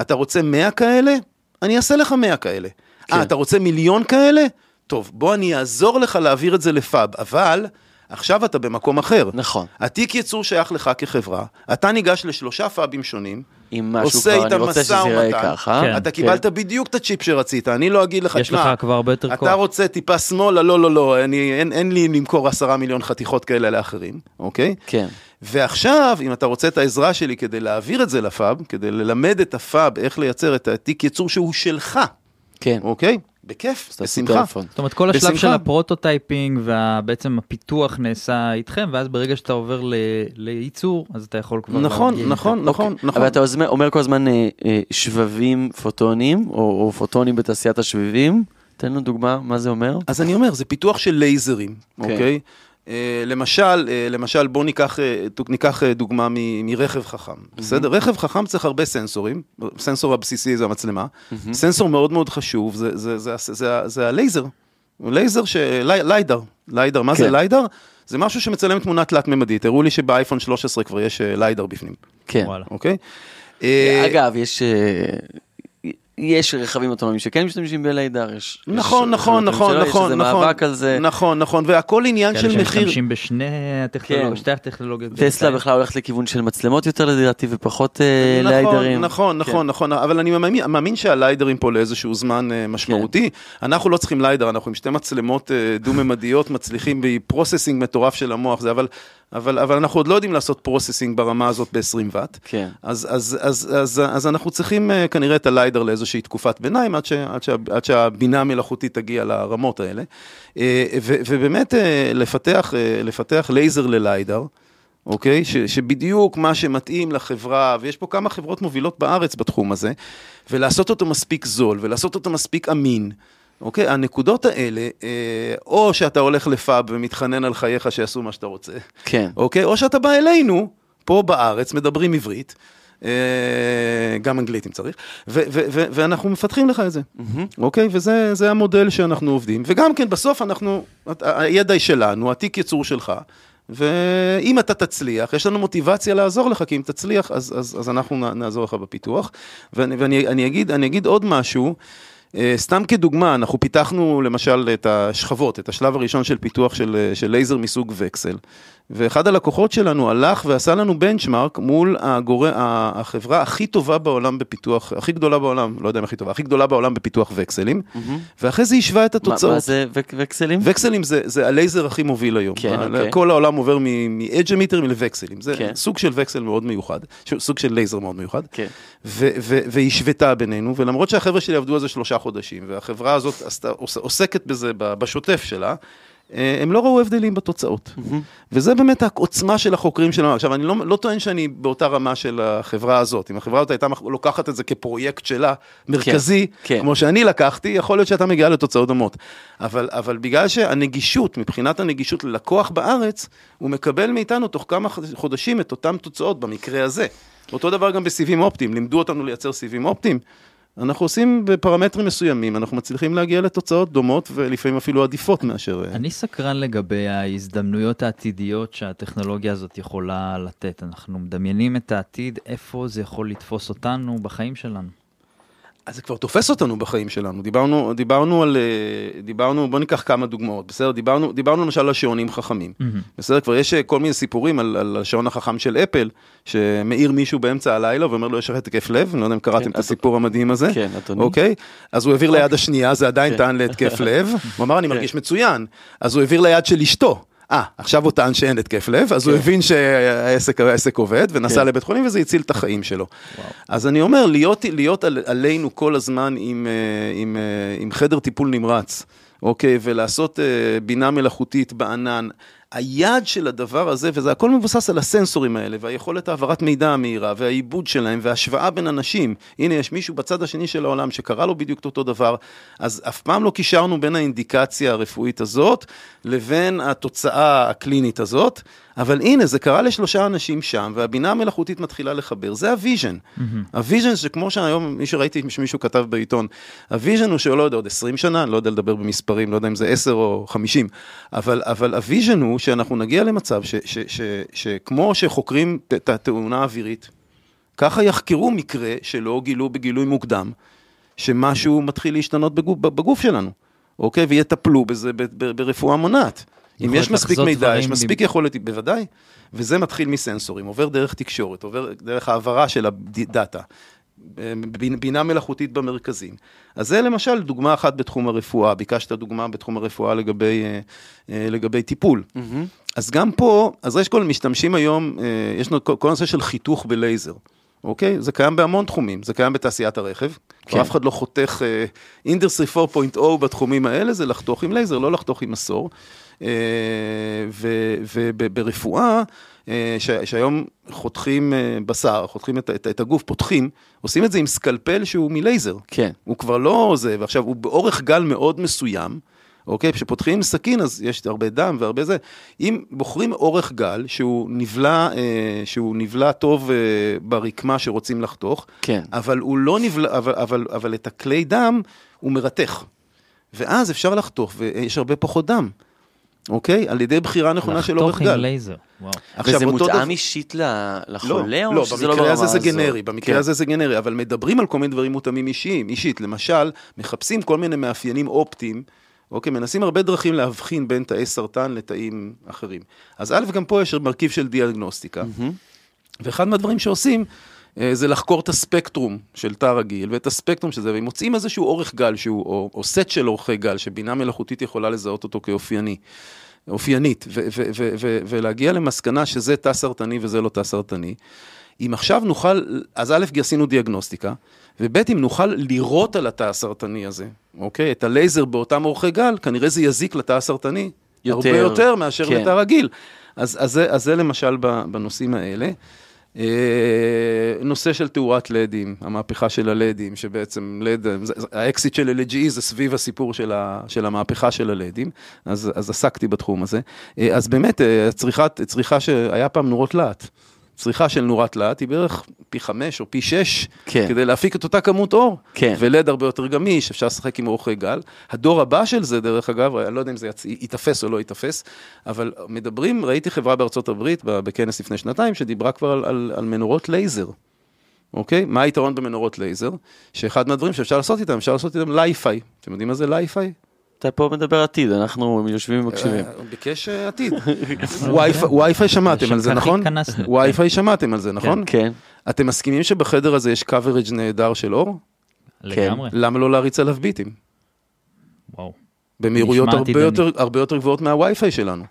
אתה רוצה 100 כאלה? אני אעשה לך 100 כאלה. כן. אה, אתה רוצה מיליון כאלה? טוב, בוא אני אעזור לך להעביר את זה לפאב, אבל עכשיו אתה במקום אחר. נכון. התיק ייצור שייך לך כחברה, אתה ניגש לשלושה פאבים שונים, עם משהו עושה כבר, אני איתם רוצה שזה משא ייראה ומתן. ככה. כן. אתה קיבלת בדיוק את הצ'יפ שרצית, אני לא אגיד לך, יש "תשמע, לך כבר הרבה יותר אתה כוח. רוצה טיפה שמאלה, לא, לא, לא, אני, אין, אין לי למכור עשרה מיליון חתיכות כאלה לאחרים, אוקיי? כן. ועכשיו, אם אתה רוצה את העזרה שלי כדי להעביר את זה ל fab, כדי ללמד את ה fab איך לייצר את התיק ייצור שהוא שלך, כן. אוקיי? בכיף, בשמחה. זאת אומרת, כל השלב. של ה prototyping ובעצם הפיתוח נעשה איתכם, ואז ברגע שאתה עובר לייצור, אז אתה יכול כבר... נכון, נכון, איתם. נכון, נכון. אבל אתה אומר, כל הזמן אה, אה, שבבים פוטונים, או, פוטונים בתעשיית השבבים. תן לנו דוגמה, מה זה אומר? אז אני אומר, זה פיתוח של לייזרים, כן. אוקיי? למשל, אה, למשל, בוא ניקח, אה, ניקח אה, דוגמה מ- מרכב חכם, בסדר? רכב חכם צריך הרבה סנסורים, סנסור הבסיסי זה המצלמה, סנסור מאוד מאוד חשוב, זה- זה- זה- זה- זה- זה הלייזר, לייזר של... לי- ליידר, ליידר, מה זה כן. ליידר? זה משהו שמצלם תמונה תלת-ממדית, הראו לי שבאייפון 13 כבר יש אה, ליידר בפנים, כן. וואלה. אוקיי? אה, אגב, יש... יש רכבים אוטונומיים שכן משתמשים בליידר, יש... נכון, יש נכון, נכון, שלא, נכון, יש איזה נכון, מאבק על זה. נכון, נכון, והכל עניין כאלה של מחיר. שמשתמשים בשני הטכנולוגיות, כן. שתי הטכנולוגיות. טסלה בכלל הולכת לכיוון של מצלמות יותר לדעתי ופחות אה, נכון, ליידרים. נכון, כן. נכון, נכון, אבל אני מאמין, מאמין שהליידרים פה לאיזשהו זמן אה, משמעותי. אנחנו לא צריכים ליידר, אנחנו עם שתי מצלמות אה, דו-ממדיות מצליחים ב processing מטורף של המוח, זה, אבל, אבל, אבל אנחנו עוד לא יודעים לעשות processing ברמה הזאת ב-20 ואט. כן. אז, אז, אז, אז, אז אנחנו צריכים אה, כנראה את הליידר לאיזושהי תקופת ביניים, עד, ש, עד, שה, עד שהבינה המלאכותית תגיע לרמות האלה. אה, ו, ובאמת אה, לפתח, אה, לפתח לייזר לליידר. אוקיי? ש, שבדיוק מה שמתאים לחברה, ויש פה כמה חברות מובילות בארץ בתחום הזה, ולעשות אותו מספיק זול, ולעשות אותו מספיק אמין. אוקיי? הנקודות האלה, אה, או שאתה הולך לפאב ומתחנן על חייך שיעשו מה שאתה רוצה, כן. אוקיי? או שאתה בא אלינו, פה בארץ, מדברים עברית, גם אנגלית אם צריך, ו- ו- ו- ואנחנו מפתחים לך את זה, אוקיי? וזה זה המודל שאנחנו עובדים. וגם כן, בסוף אנחנו, הידע היא שלנו, התיק ייצור שלך. ואם אתה תצליח, יש לנו מוטיבציה לעזור לך, כי אם תצליח, אז, אז, אז אנחנו נעזור לך בפיתוח. ואני, ואני אני אגיד, אני אגיד עוד משהו, אה, סתם כדוגמה, אנחנו פיתחנו למשל את השכבות, את השלב הראשון של פיתוח של, של לייזר מסוג וקסל, ואחד הלקוחות שלנו הלך ועשה לנו בנצ'מארק מול הגור... החברה הכי טובה בעולם בפיתוח, הכי גדולה בעולם, לא יודע אם הכי טובה, הכי גדולה בעולם בפיתוח וקסלים, ואחרי זה השווה את מה- התוצאות. מה זה וק- וקסלים? וקסלים זה, זה הלייזר הכי מוביל היום. כן, אוקיי. כל העולם עובר מ-edge emitter לווקסלים. זה כן. סוג של וקסל מאוד מיוחד, סוג של לייזר מאוד מיוחד. כן. ו- ו- והשוותה בינינו, ולמרות שהחבר'ה שלי עבדו על זה שלושה חודשים, והחברה הזאת עשתה, עוס- עוסקת בזה בשוטף שלה, הם לא ראו הבדלים בתוצאות. וזה באמת העוצמה של החוקרים שלנו. עכשיו, אני לא, לא טוען שאני באותה רמה של החברה הזאת. אם החברה הזאת הייתה לוקחת את זה כפרויקט שלה, מרכזי, כן. כמו שאני לקחתי, יכול להיות שהייתה מגיעה לתוצאות דומות. אבל, אבל בגלל שהנגישות, מבחינת הנגישות ללקוח בארץ, הוא מקבל מאיתנו תוך כמה חודשים את אותן תוצאות במקרה הזה. אותו דבר גם בסיבים אופטיים, לימדו אותנו לייצר סיבים אופטיים. אנחנו עושים בפרמטרים מסוימים, אנחנו מצליחים להגיע לתוצאות דומות ולפעמים אפילו עדיפות מאשר... אני סקרן לגבי ההזדמנויות העתידיות שהטכנולוגיה הזאת יכולה לתת. אנחנו מדמיינים את העתיד, איפה זה יכול לתפוס אותנו בחיים שלנו. אז זה כבר תופס אותנו בחיים שלנו. דיברנו, דיברנו על, אה, דיברנו, בוא ניקח כמה דוגמאות, בסדר? דיברנו, דיברנו למשל על שעונים חכמים. בסדר? כבר יש אה, כל מיני סיפורים על, על השעון החכם של אפל, שמאיר מישהו באמצע הלילה ואומר לו, יש לך התקף לב? אני לא יודע אם קראתם כן, את אז- הסיפור המדהים הזה. כן, אדוני. אוקיי? אז הוא העביר ליד השנייה, זה עדיין כן. טען להתקף לב. (laughs) הוא אמר, אני כן. מרגיש מצוין. אז הוא העביר ליד של אשתו. אה, עכשיו הוא טען שאין התקף לב, אז הוא כן. הבין שהעסק העסק עובד, ונסע כן. לבית חולים וזה הציל את החיים שלו. אז אני אומר, להיות, להיות על, עלינו כל הזמן עם, אה, עם, אה, עם חדר טיפול נמרץ, אוקיי, ולעשות אה, בינה מלאכותית בענן. היעד של הדבר הזה, וזה הכל מבוסס על הסנסורים האלה, והיכולת העברת מידע המהירה, והעיבוד שלהם, והשוואה בין אנשים. הנה, יש מישהו בצד השני של העולם שקרה לו בדיוק אותו דבר, אז אף פעם לא קישרנו בין האינדיקציה הרפואית הזאת, לבין התוצאה הקלינית הזאת, אבל הנה, זה קרה לשלושה אנשים שם, והבינה המלאכותית מתחילה לחבר, זה ה vision. ה vision זה כמו שהיום, מי שראיתי שמישהו כתב בעיתון, ה vision הוא שלא יודע, עוד 20 שנה, אני לא יודע לדבר במספרים, לא יודע אם זה 10 או 50, אבל, אבל ה vision הוא שאנחנו נגיע למצב שכמו שחוקרים את התאונה האווירית, ככה יחקרו מקרה שלא גילו בגילוי מוקדם, שמשהו מתחיל להשתנות בגוף, בגוף שלנו, אוקיי? ויטפלו בזה ברפואה מונעת. אם יש מספיק מידע, יש מספיק יכולת, בוודאי, וזה מתחיל מסנסורים, עובר דרך תקשורת, עובר דרך העברה של הדאטה, בינה- מלאכותית במרכזים. אז זה למשל דוגמה אחת בתחום הרפואה, ביקשת דוגמה בתחום הרפואה לגבי, אה, אה, לגבי טיפול. אז גם פה, אז יש כל משתמשים היום, אה, יש לנו כל הנושא של חיתוך בלייזר. אוקיי? זה קיים בהמון תחומים, זה קיים בתעשיית הרכב. כן. כבר אף אחד לא חותך industry 4.0 בתחומים האלה, זה לחתוך עם לייזר, לא לחתוך עם מסור. אה, וברפואה, אה, ש- שהיום חותכים אה, בשר, חותכים את, את, את הגוף, פותחים, עושים את זה עם סקלפל שהוא מלייזר. כן. הוא כבר לא זה, ועכשיו הוא באורך גל מאוד מסוים, אוקיי? כשפותחים סכין אז יש הרבה דם והרבה זה. אם בוחרים אורך גל שהוא נבלע, אה, שהוא נבלע טוב אה, ברקמה שרוצים לחתוך, כן. אבל הוא לא נבלע, אבל, אבל, אבל את הכלי דם הוא מרתך. ואז אפשר לחתוך ויש הרבה פחות דם, אוקיי? על ידי בחירה נכונה של אורך לחתוך עם גל. לייזר, וואו. וזה מותאם אישית ל- לחולה, לא, או לא, שזה לא במקרה הזה ברמה זה הזאת? גנרי, במקרה כן. הזה זה גנרי, אבל מדברים על כל מיני דברים מותאמים אישיים, אישית, למשל, מחפשים כל מיני מאפיינים אופטיים, אוקיי, מנסים הרבה דרכים להבחין בין תאי סרטן לתאים אחרים. אז א', גם פה יש מרכיב של דיאגנוסטיקה, מהמם. ואחד מהדברים שעושים, זה לחקור את הספקטרום של תא רגיל ואת הספקטרום של זה, והם מוצאים איזשהו אורך גל שהוא, או, או סט של אורכי גל, שבינה מלאכותית יכולה לזהות אותו כאופייני, אופיינית, ו- ו- ו- ו- ולהגיע למסקנה שזה תא סרטני וזה לא תא סרטני. אם עכשיו נוכל, אז א', עשינו דיאגנוסטיקה, וב', אם נוכל לירות על התא הסרטני הזה, אוקיי? את הלייזר באותם אורכי גל, כנראה זה יזיק לתא הסרטני. יותר, הרבה יותר מאשר כן. לתא רגיל. אז, אז, זה, אז זה למשל בנושאים האלה. אה, נושא של תאורת לדים, המהפכה של הלדים, שבעצם לד, האקסיט של LG זה סביב הסיפור של, ה, של המהפכה של הלדים, אז, אז עסקתי בתחום הזה. אה, אז באמת, אה, צריכה שהיה פעם נורות להט. צריכה של נורת להט היא בערך פי חמש או פי שש, כן. כדי להפיק את אותה כמות אור. כן. ולד הרבה יותר גמיש, אפשר לשחק עם אורכי גל. הדור הבא של זה, דרך אגב, אני לא יודע אם זה יצ... ייתפס או לא ייתפס, אבל מדברים, ראיתי חברה בארצות הברית, בכנס לפני שנתיים, שדיברה כבר על, על, על מנורות לייזר. אוקיי? מה היתרון במנורות לייזר? שאחד מהדברים שאפשר לעשות איתם, אפשר לעשות איתם Li-Fi. אתם יודעים מה זה Li-Fi? אתה פה מדבר עתיד, אנחנו יושבים ומקשיבים. אה, ביקש אה, עתיד. (laughs) (laughs) Wi-Fi- שמעתם על זה, נכון? וי-פיי שמעתם על זה, נכון? כן. אתם מסכימים שבחדר הזה יש coverage נהדר של אור? לגמרי, למה לא להריץ עליו ביטים? וואו. במהירויות הרבה יותר גבוהות מהווי-פיי שלנו,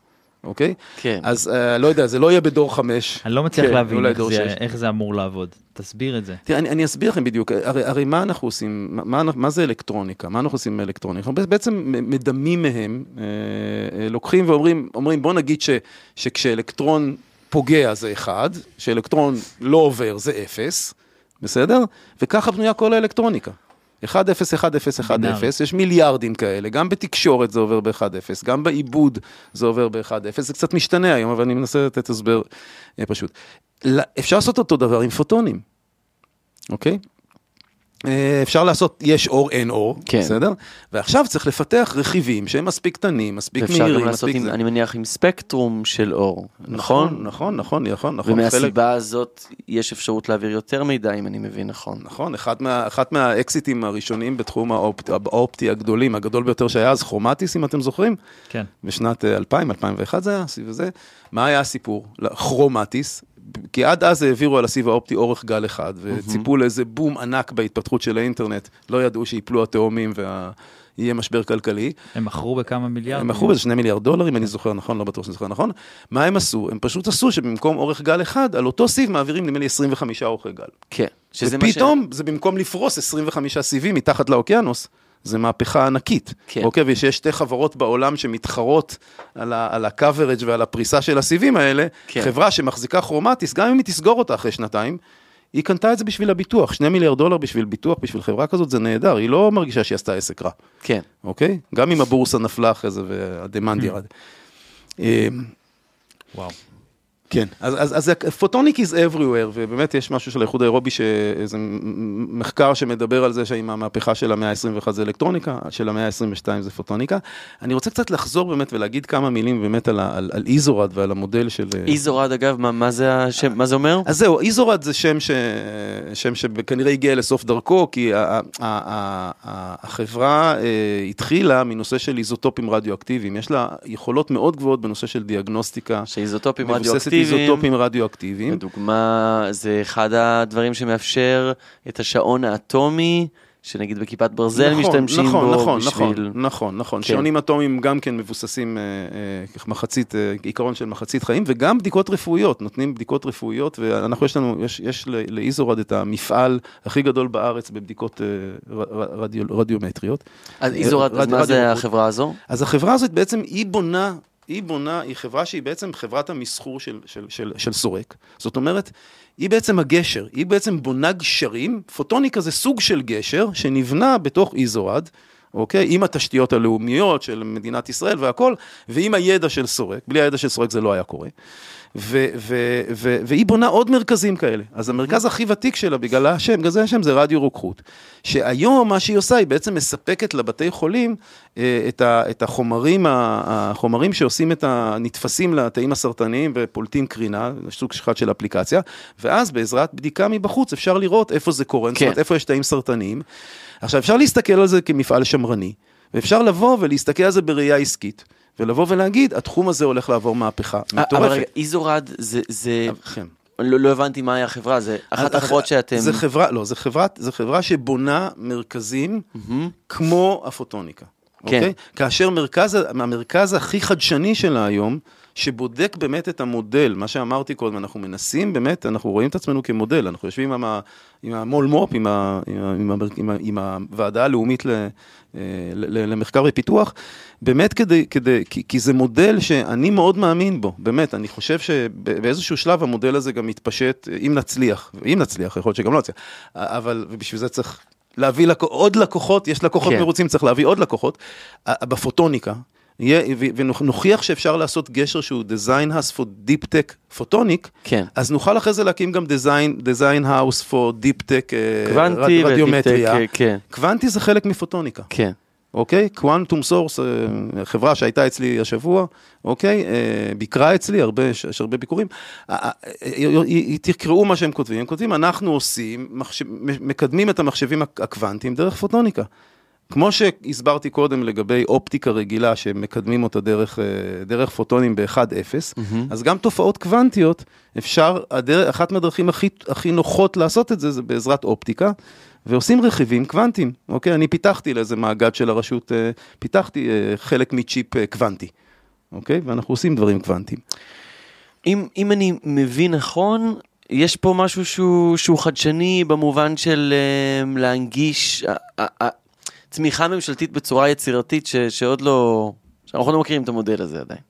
אוקיי? כן. אז אה, לא יודע, זה לא יהיה בדור חמש. אני לא מצליח כן, להבין איך זה-. איך זה אמור לעבוד. תסביר את זה. תראה, אני, אני אסביר לכם בדיוק, הרי, הרי מה אנחנו עושים, מה, מה, מה זה אלקטרוניקה? מה אנחנו עושים עם אלקטרוניקה? אנחנו בעצם מדמים מהם, אה, אה, לוקחים ואומרים, אומרים, בוא נגיד ש, שכשאלקטרון פוגע זה אחד, שאלקטרון לא עובר זה אפס, בסדר? וככה בנויה כל האלקטרוניקה. 1, 0, 1, 0, 1, בינארי. 0, יש מיליארדים כאלה, גם בתקשורת זה עובר ב-1, 0, גם בעיבוד זה עובר ב-1, 0, זה קצת משתנה היום, אבל אני מנסה לתת הסבר אה, פשוט. אפשר לעשות אותו דבר עם פוטונים, אוקיי? אה, אפשר לעשות, יש אור, אין אור, כן. בסדר? ועכשיו צריך לפתח רכיבים שהם מספיק קטנים, מספיק ואפשר מהירים, גם לעשות, מספיק עם, זה. אני מניח, עם ספקטרום של אור, נכון? נכון, נכון, נכון, נכון. ומהסיבה הזאת יש אפשרות להעביר יותר מידע, אם אני מבין נכון. נכון, אחד, מה, אחת מהאקזיטים הראשונים בתחום האופט, האופטי הגדולים, הגדול ביותר שהיה אז, כרומטיס, אם אתם זוכרים, כן. בשנת אה, 2000, 2001 זה היה, סביב זה. מה היה הסיפור? כרומטיס, כי עד אז העבירו על הסיב האופטי אורך גל אחד, וציפו לאיזה בום ענק בהתפתחות של האינטרנט, לא ידעו שיפלו התאומים ויהיה משבר כלכלי. הם מכרו בכמה מיליארד. הם מכרו איזה שני מיליארד דולר, אם אני זוכר נכון, לא בטוח שאני זוכר נכון. מה הם עשו? הם פשוט עשו שבמקום אורך גל אחד, על אותו סיב מעבירים נדמה לי 25 אורכי גל. כן. שזה מה ש- ופתאום, זה במקום לפרוס 25 סיבים מתחת לאוקיינוס, זה מהפכה ענקית. כן. אוקיי, ושיש שתי חברות בעולם שמתחרות על ה- על ה-coverage ועל הפריסה של הסיבים האלה, כן. חברה שמחזיקה כרומטיס, גם אם היא תסגור אותה אחרי שנתיים, היא קנתה את זה בשביל הביטוח, שני מיליארד דולר בשביל ביטוח, בשביל חברה כזאת, זה נהדר, היא לא מרגישה שהיא עשתה עסק רע, כן. אוקיי? גם אם הבורסה נפלה אחרי זה והדמנד ירד. אה, וואו. כן, אז, אז, אז פוטוניק is everywhere, ובאמת יש משהו של האיחוד האירופי, שאיזה מחקר שמדבר על זה שעם המהפכה של המאה ה-21 זה אלקטרוניקה, של המאה ה-22 זה פוטוניקה. אני רוצה קצת לחזור באמת ולהגיד כמה מילים באמת על, ה- על, על איזורד ועל המודל של... איזורד, אגב, מה, מה זה השם, מה זה אומר? אז זהו, איזורד זה שם, ש... שם שכנראה הגיע לסוף דרכו, כי ה... ה... ה... ה... החברה אה, התחילה מנושא של איזוטופים רדיואקטיביים. יש לה יכולות מאוד גבוהות בנושא של דיאגנוסטיקה. שאיזוטופים מבוססת רדיואקטיביים, איזוטופים רדיואקטיביים. לדוגמה, זה אחד הדברים שמאפשר את השעון האטומי שנגיד בכיפת ברזל נכון, משתמשים נכון, בו נכון, בשביל... נכון, נכון, נכון. כן. שעונים אטומיים גם כן מבוססים אה, אה, מחצית, אה, עיקרון של מחצית חיים, וגם בדיקות רפואיות, נותנים בדיקות רפואיות, ואנחנו, יש לנו, יש, יש לאיזורד את המפעל הכי גדול בארץ בבדיקות אה, רדיו, רדיומטריות. אז איזורד, אז רדיו- מה זה החברה הזו? אז החברה הזאת בעצם, היא בונה, היא בונה, היא חברה שהיא בעצם חברת המסחור של, של, של, של סורק. זאת אומרת, היא בעצם הגשר, היא בעצם בונה גשרים, פוטוניקה זה סוג של גשר שנבנה בתוך איזורד. אוקיי? עם התשתיות הלאומיות של מדינת ישראל והכל, ועם הידע של סורק, בלי הידע של סורק זה לא היה קורה. ו- ו- ו- והיא בונה עוד מרכזים כאלה. אז המרכז הכי ותיק שלה, בגלל השם, בגלל זה השם זה רדיו רוקחות. שהיום מה שהיא עושה, היא בעצם מספקת לבתי חולים אה, את, ה- את החומרים, ה- החומרים שעושים את ה... נתפסים לתאים הסרטניים ופולטים קרינה, סוג אחד של אפליקציה, ואז בעזרת בדיקה מבחוץ אפשר לראות איפה זה קורה, זאת כן. אומרת איפה יש תאים סרטניים. עכשיו אפשר להסתכל על זה כמפעל שמרני, ואפשר לבוא ולהסתכל על זה בראייה עסקית. ולבוא ולהגיד, התחום הזה הולך לעבור מהפכה אה, אבל רגע. איזורד זה, זה, כן. לא לא הבנתי מהי החברה, זה אחת אז- החברות שאתם... זה חברה, לא, זה חברה, זה חברה שבונה מרכזים מהמם. כמו הפוטוניקה. כן. אוקיי? כאשר מרכז, המרכז הכי חדשני שלה היום, שבודק באמת את המודל, מה שאמרתי קודם, אנחנו מנסים באמת, אנחנו רואים את עצמנו כמודל, אנחנו יושבים עם, ה, עם המו"ל מו"פ, עם, ה, עם, ה, עם, ה, עם, ה, עם הוועדה הלאומית ל, אה, ל, ל- למחקר ופיתוח, באמת כדי, כדי כי, כי זה מודל שאני מאוד מאמין בו, באמת, אני חושב שבאיזשהו שלב המודל הזה גם מתפשט, אם נצליח, אם נצליח, יכול להיות שגם לא נצליח, אבל ובשביל זה צריך להביא לקו, עוד לקוחות, יש לקוחות כן. מרוצים, צריך להביא עוד לקוחות. בפוטוניקה, ונוכיח שאפשר לעשות גשר שהוא design house for deep tech photonic, כן. אז נוכל אחרי זה להקים גם design, design house for deep tech אה, קוונטי רד- רדיומטריה. כן, קוונטי זה חלק מפוטוניקה, כן. אוקיי? Quantum Source, אה, חברה שהייתה אצלי השבוע, אוקיי? אה, ביקרה אצלי, הרבה, יש הרבה ביקורים. תקראו מה שהם כותבים, הם כותבים, אנחנו עושים, מקדמים את המחשבים הק- הקוונטיים דרך פוטוניקה. כמו שהסברתי קודם לגבי אופטיקה רגילה, שמקדמים אותה דרך, אה, דרך פוטונים ב-1-0, מהמם. אז גם תופעות קוונטיות, אפשר, הדרך, אחת מהדרכים הכי, הכי נוחות לעשות את זה, זה בעזרת אופטיקה, ועושים רכיבים קוונטיים, אוקיי? אני פיתחתי לאיזה מאגד של הרשות, אה, פיתחתי אה, חלק מצ'יפ קוונטי, אוקיי? ואנחנו עושים דברים קוונטיים. אם, אם אני מבין נכון, יש פה משהו שהוא, שהוא חדשני במובן של להנגיש ה- ה- ה- צמיחה ממשלתית בצורה יצירתית ש, שעוד לא, שאנחנו לא מכירים את המודל הזה עדיין.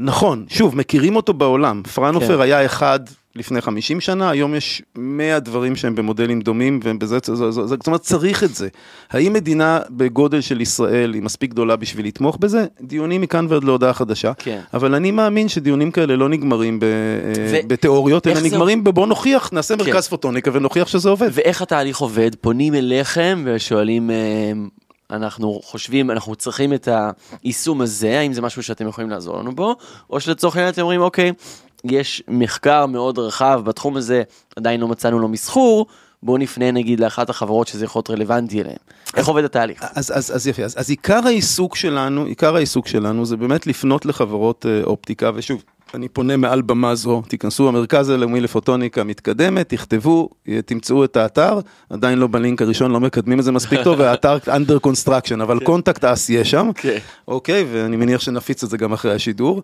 נכון, שוב, מכירים אותו בעולם. פרנופר כן. היה אחד לפני 50 שנה, היום יש 100 דברים שהם במודלים דומים, ובזה, זה- זה- זה- זאת אומרת, צריך את זה. האם מדינה בגודל של ישראל היא מספיק גדולה בשביל לתמוך בזה? דיונים מכאן ועד להודעה חדשה. כן. אבל אני מאמין שדיונים כאלה לא נגמרים ב, אה, ו- בתיאוריות, אלא זה נגמרים בבוא נוכיח, נעשה כן. מרכז פוטוניקה ונוכיח שזה עובד. ואיך התהליך עובד? פונים אליכם ושואלים, um, אנחנו חושבים, אנחנו צריכים את היישום הזה, האם זה משהו שאתם יכולים לעזור לנו בו, או שלצורך העניין אתם אומרים, אוקיי, יש מחקר מאוד רחב בתחום הזה, עדיין לא מצאנו לו מסחור, בואו נפנה נגיד לאחת החברות שזה יכול להיות רלוונטי אליהן. איך עובד התהליך? אז, אז, אז יפה, אז, אז עיקר העיסוק שלנו, עיקר העיסוק שלנו זה באמת לפנות לחברות אה, אופטיקה, ושוב, אני פונה מעל במה זו, תיכנסו המרכז הלאומי לפוטוניקה מתקדמת, תכתבו, אה, תמצאו את האתר, עדיין לא בלינק הראשון, לא מקדמים את זה מספיק טוב, והאתר (laughs) under construction, אבל קונטקט אס יהיה שם, כן. אוקיי, ואני מניח שנפיץ את זה גם אחרי השידור.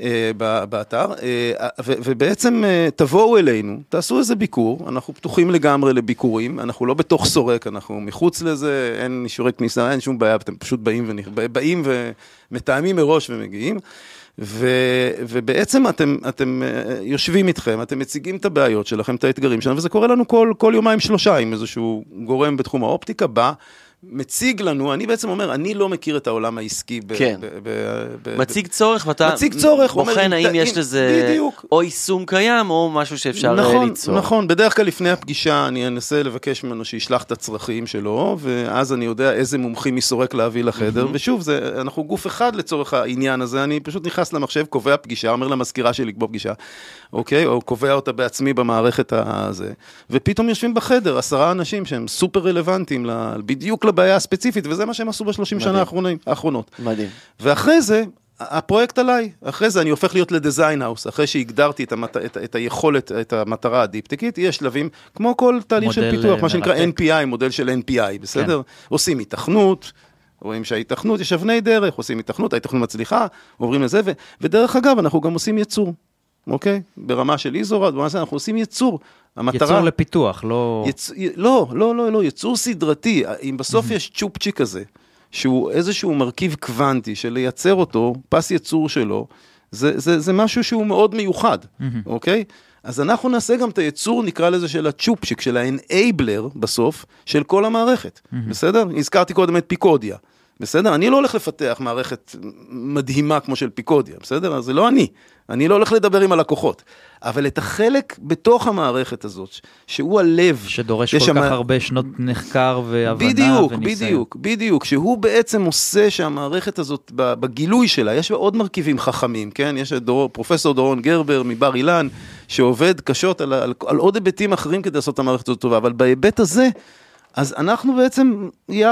אה, באתר, אה, ובעצם תבואו אלינו, תעשו איזה ביקור, אנחנו פתוחים לגמרי לביקורים, אנחנו לא בתוך סורק, אנחנו מחוץ לזה, אין אישורי כניסה, אין שום בעיה, אתם פשוט באים, ונכ... באים ומתאמים מראש ומגיעים. ו, ובעצם אתם, אתם אה, יושבים איתכם, אתם מציגים את הבעיות שלכם, את האתגרים שלנו, וזה קורה לנו כל, כל יומיים שלושה, עם איזשהו גורם בתחום האופטיקה בא, מציג לנו, אני בעצם אומר, אני לא מכיר את העולם העסקי. ב, כן. ב, ב, ב, מציג צורך ואתה מציג צורך, הוא אומר, בוחן האם אם- יש לזה בדיוק. או יישום קיים או משהו שאפשר אה, נכון, ליצור. נכון, בדרך כלל לפני הפגישה אני אנסה לבקש ממנו שישלח את הצרכים שלו, ואז אני יודע איזה מומחים מסורק להביא לחדר, ושוב, זה, אנחנו גוף אחד לצורך העניין הזה, אני פשוט נכנס למחשב, קובע פגישה, אומר למזכירה שלי לקבוע פגישה, אוקיי? או קובע אותה בעצמי במערכת הזה, ופתאום יושבים בחדר עשרה אנשים שהם סופר רלוונטיים בדיוק לבעיה הספציפית, וזה מה שהם עשו בשלושים. שנה האחרונות. מדהים. ואחרי זה, הפרויקט עליי, אחרי זה אני הופך להיות לדיזיין האוס, אחרי שהגדרתי את, המת... את, את היכולת, את המטרה הדיפטיקית, יש שלבים, כמו כל תהליך של פיתוח, אה, מה שנקרא מרתק. NPI, מודל של NPI, בסדר? עושים היתכנות, רואים שההיתכנות, יש אבני דרך, עושים היתכנות, ההיתכנות מצליחה, עוברים לזה, ו... ודרך אגב, אנחנו גם עושים ייצור, אוקיי? ברמה של איזורד, ברמה של אנחנו עושים ייצור. המטרה... יצור לפיתוח, לא... יצ... לא, לא, לא, לא, יצור סדרתי. אם בסוף יש צ'ופצ'יק כזה, שהוא איזשהו מרכיב קוונטי של לייצר אותו, פס ייצור שלו, זה, זה, זה משהו שהוא מאוד מיוחד, אוקיי? אז אנחנו נעשה גם את הייצור, נקרא לזה, של הצ'ופצ'יק, של ה-enabler בסוף, של כל המערכת, בסדר? הזכרתי קודם את פיקודיה. בסדר? אני לא הולך לפתח מערכת מדהימה כמו של פיקודיה, בסדר? אז זה לא אני. אני לא הולך לדבר עם הלקוחות. אבל את החלק בתוך המערכת הזאת, שהוא הלב. שדורש כל שם- כך הרבה שנות מחקר והבנה בדיוק, וניסיון. בדיוק, בדיוק, שהוא בעצם עושה שהמערכת הזאת, בגילוי שלה, יש בה עוד מרכיבים חכמים, כן? יש את דור, פרופסור דורון גרבר מבר אילן, שעובד קשות על, על, על עוד היבטים אחרים כדי לעשות את המערכת הזאת טובה, אבל בהיבט הזה, אז אנחנו בעצם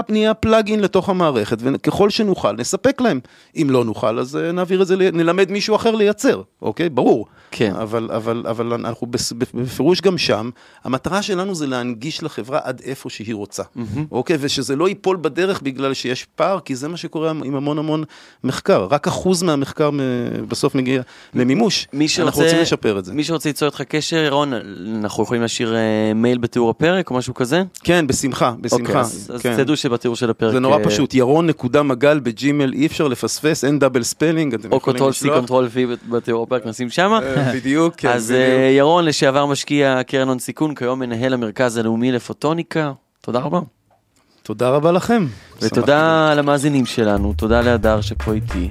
נהיה, פלאגין לתוך המערכת, וככל שנוכל, נספק להם. אם לא נוכל, אז אה, נעביר את זה, נלמד מישהו אחר לייצר, אוקיי? ברור. כן. אבל, אבל, אבל אנחנו בפירוש גם שם, המטרה שלנו זה להנגיש לחברה עד איפה שהיא רוצה, אוקיי? ושזה לא ייפול בדרך בגלל שיש פער, כי זה מה שקורה עם המון המון מחקר. רק אחוז מהמחקר בסוף מגיע למימוש. מי שרוצה, אנחנו רוצים לשפר את זה. מי שרוצה ליצור איתך קשר, ירון, אנחנו יכולים להשאיר אה, מייל בתיאור הפרק או משהו כזה? כן, בשמחה, בשמחה. אוקיי, אז, אז כן. תדעו שבתיאור של הפרק... זה נורא אה, פשוט, ירון נקודה מגל ב Gmail, אי אפשר לפספס, אין double spelling, אתם או control C, לשלוח. control V בתיאור הפרק נשים שמה. אה, בדיוק, כן, אז בדיוק. אה, ירון, לשעבר משקיע קרן הון סיכון, כיום מנהל המרכז הלאומי לפוטוניקה. תודה רבה. תודה רבה לכם. ותודה למאזינים שלנו, תודה להדר שפה איתי.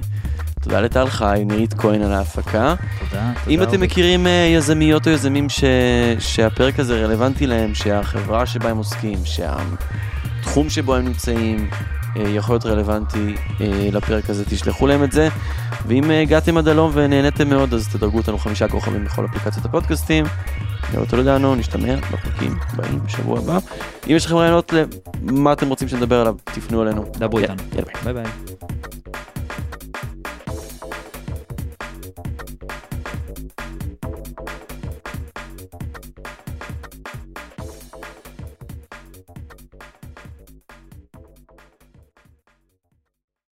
תודה לטל חי, נירית כהן על ההפקה. תודה, אם תודה אתם הרבה. מכירים אה, יזמיות או יזמים ש... שהפרק הזה רלוונטי להם, שהחברה שבה הם עוסקים, שהתחום שבו הם נמצאים אה, יכול להיות רלוונטי אה, לפרק הזה, תשלחו להם את זה. ואם הגעתם עד הלום ונהניתם מאוד, אז תדרגו אותנו חמישה כוכבים בכל אפליקציות הפודקאסטים. נראה טולדנו, נשתמע בפרקים הבאים בשבוע הבא. אם יש לכם רעיונות למה אתם רוצים שנדבר עליו, תפנו אלינו. דברו איתנו. ביי ביי.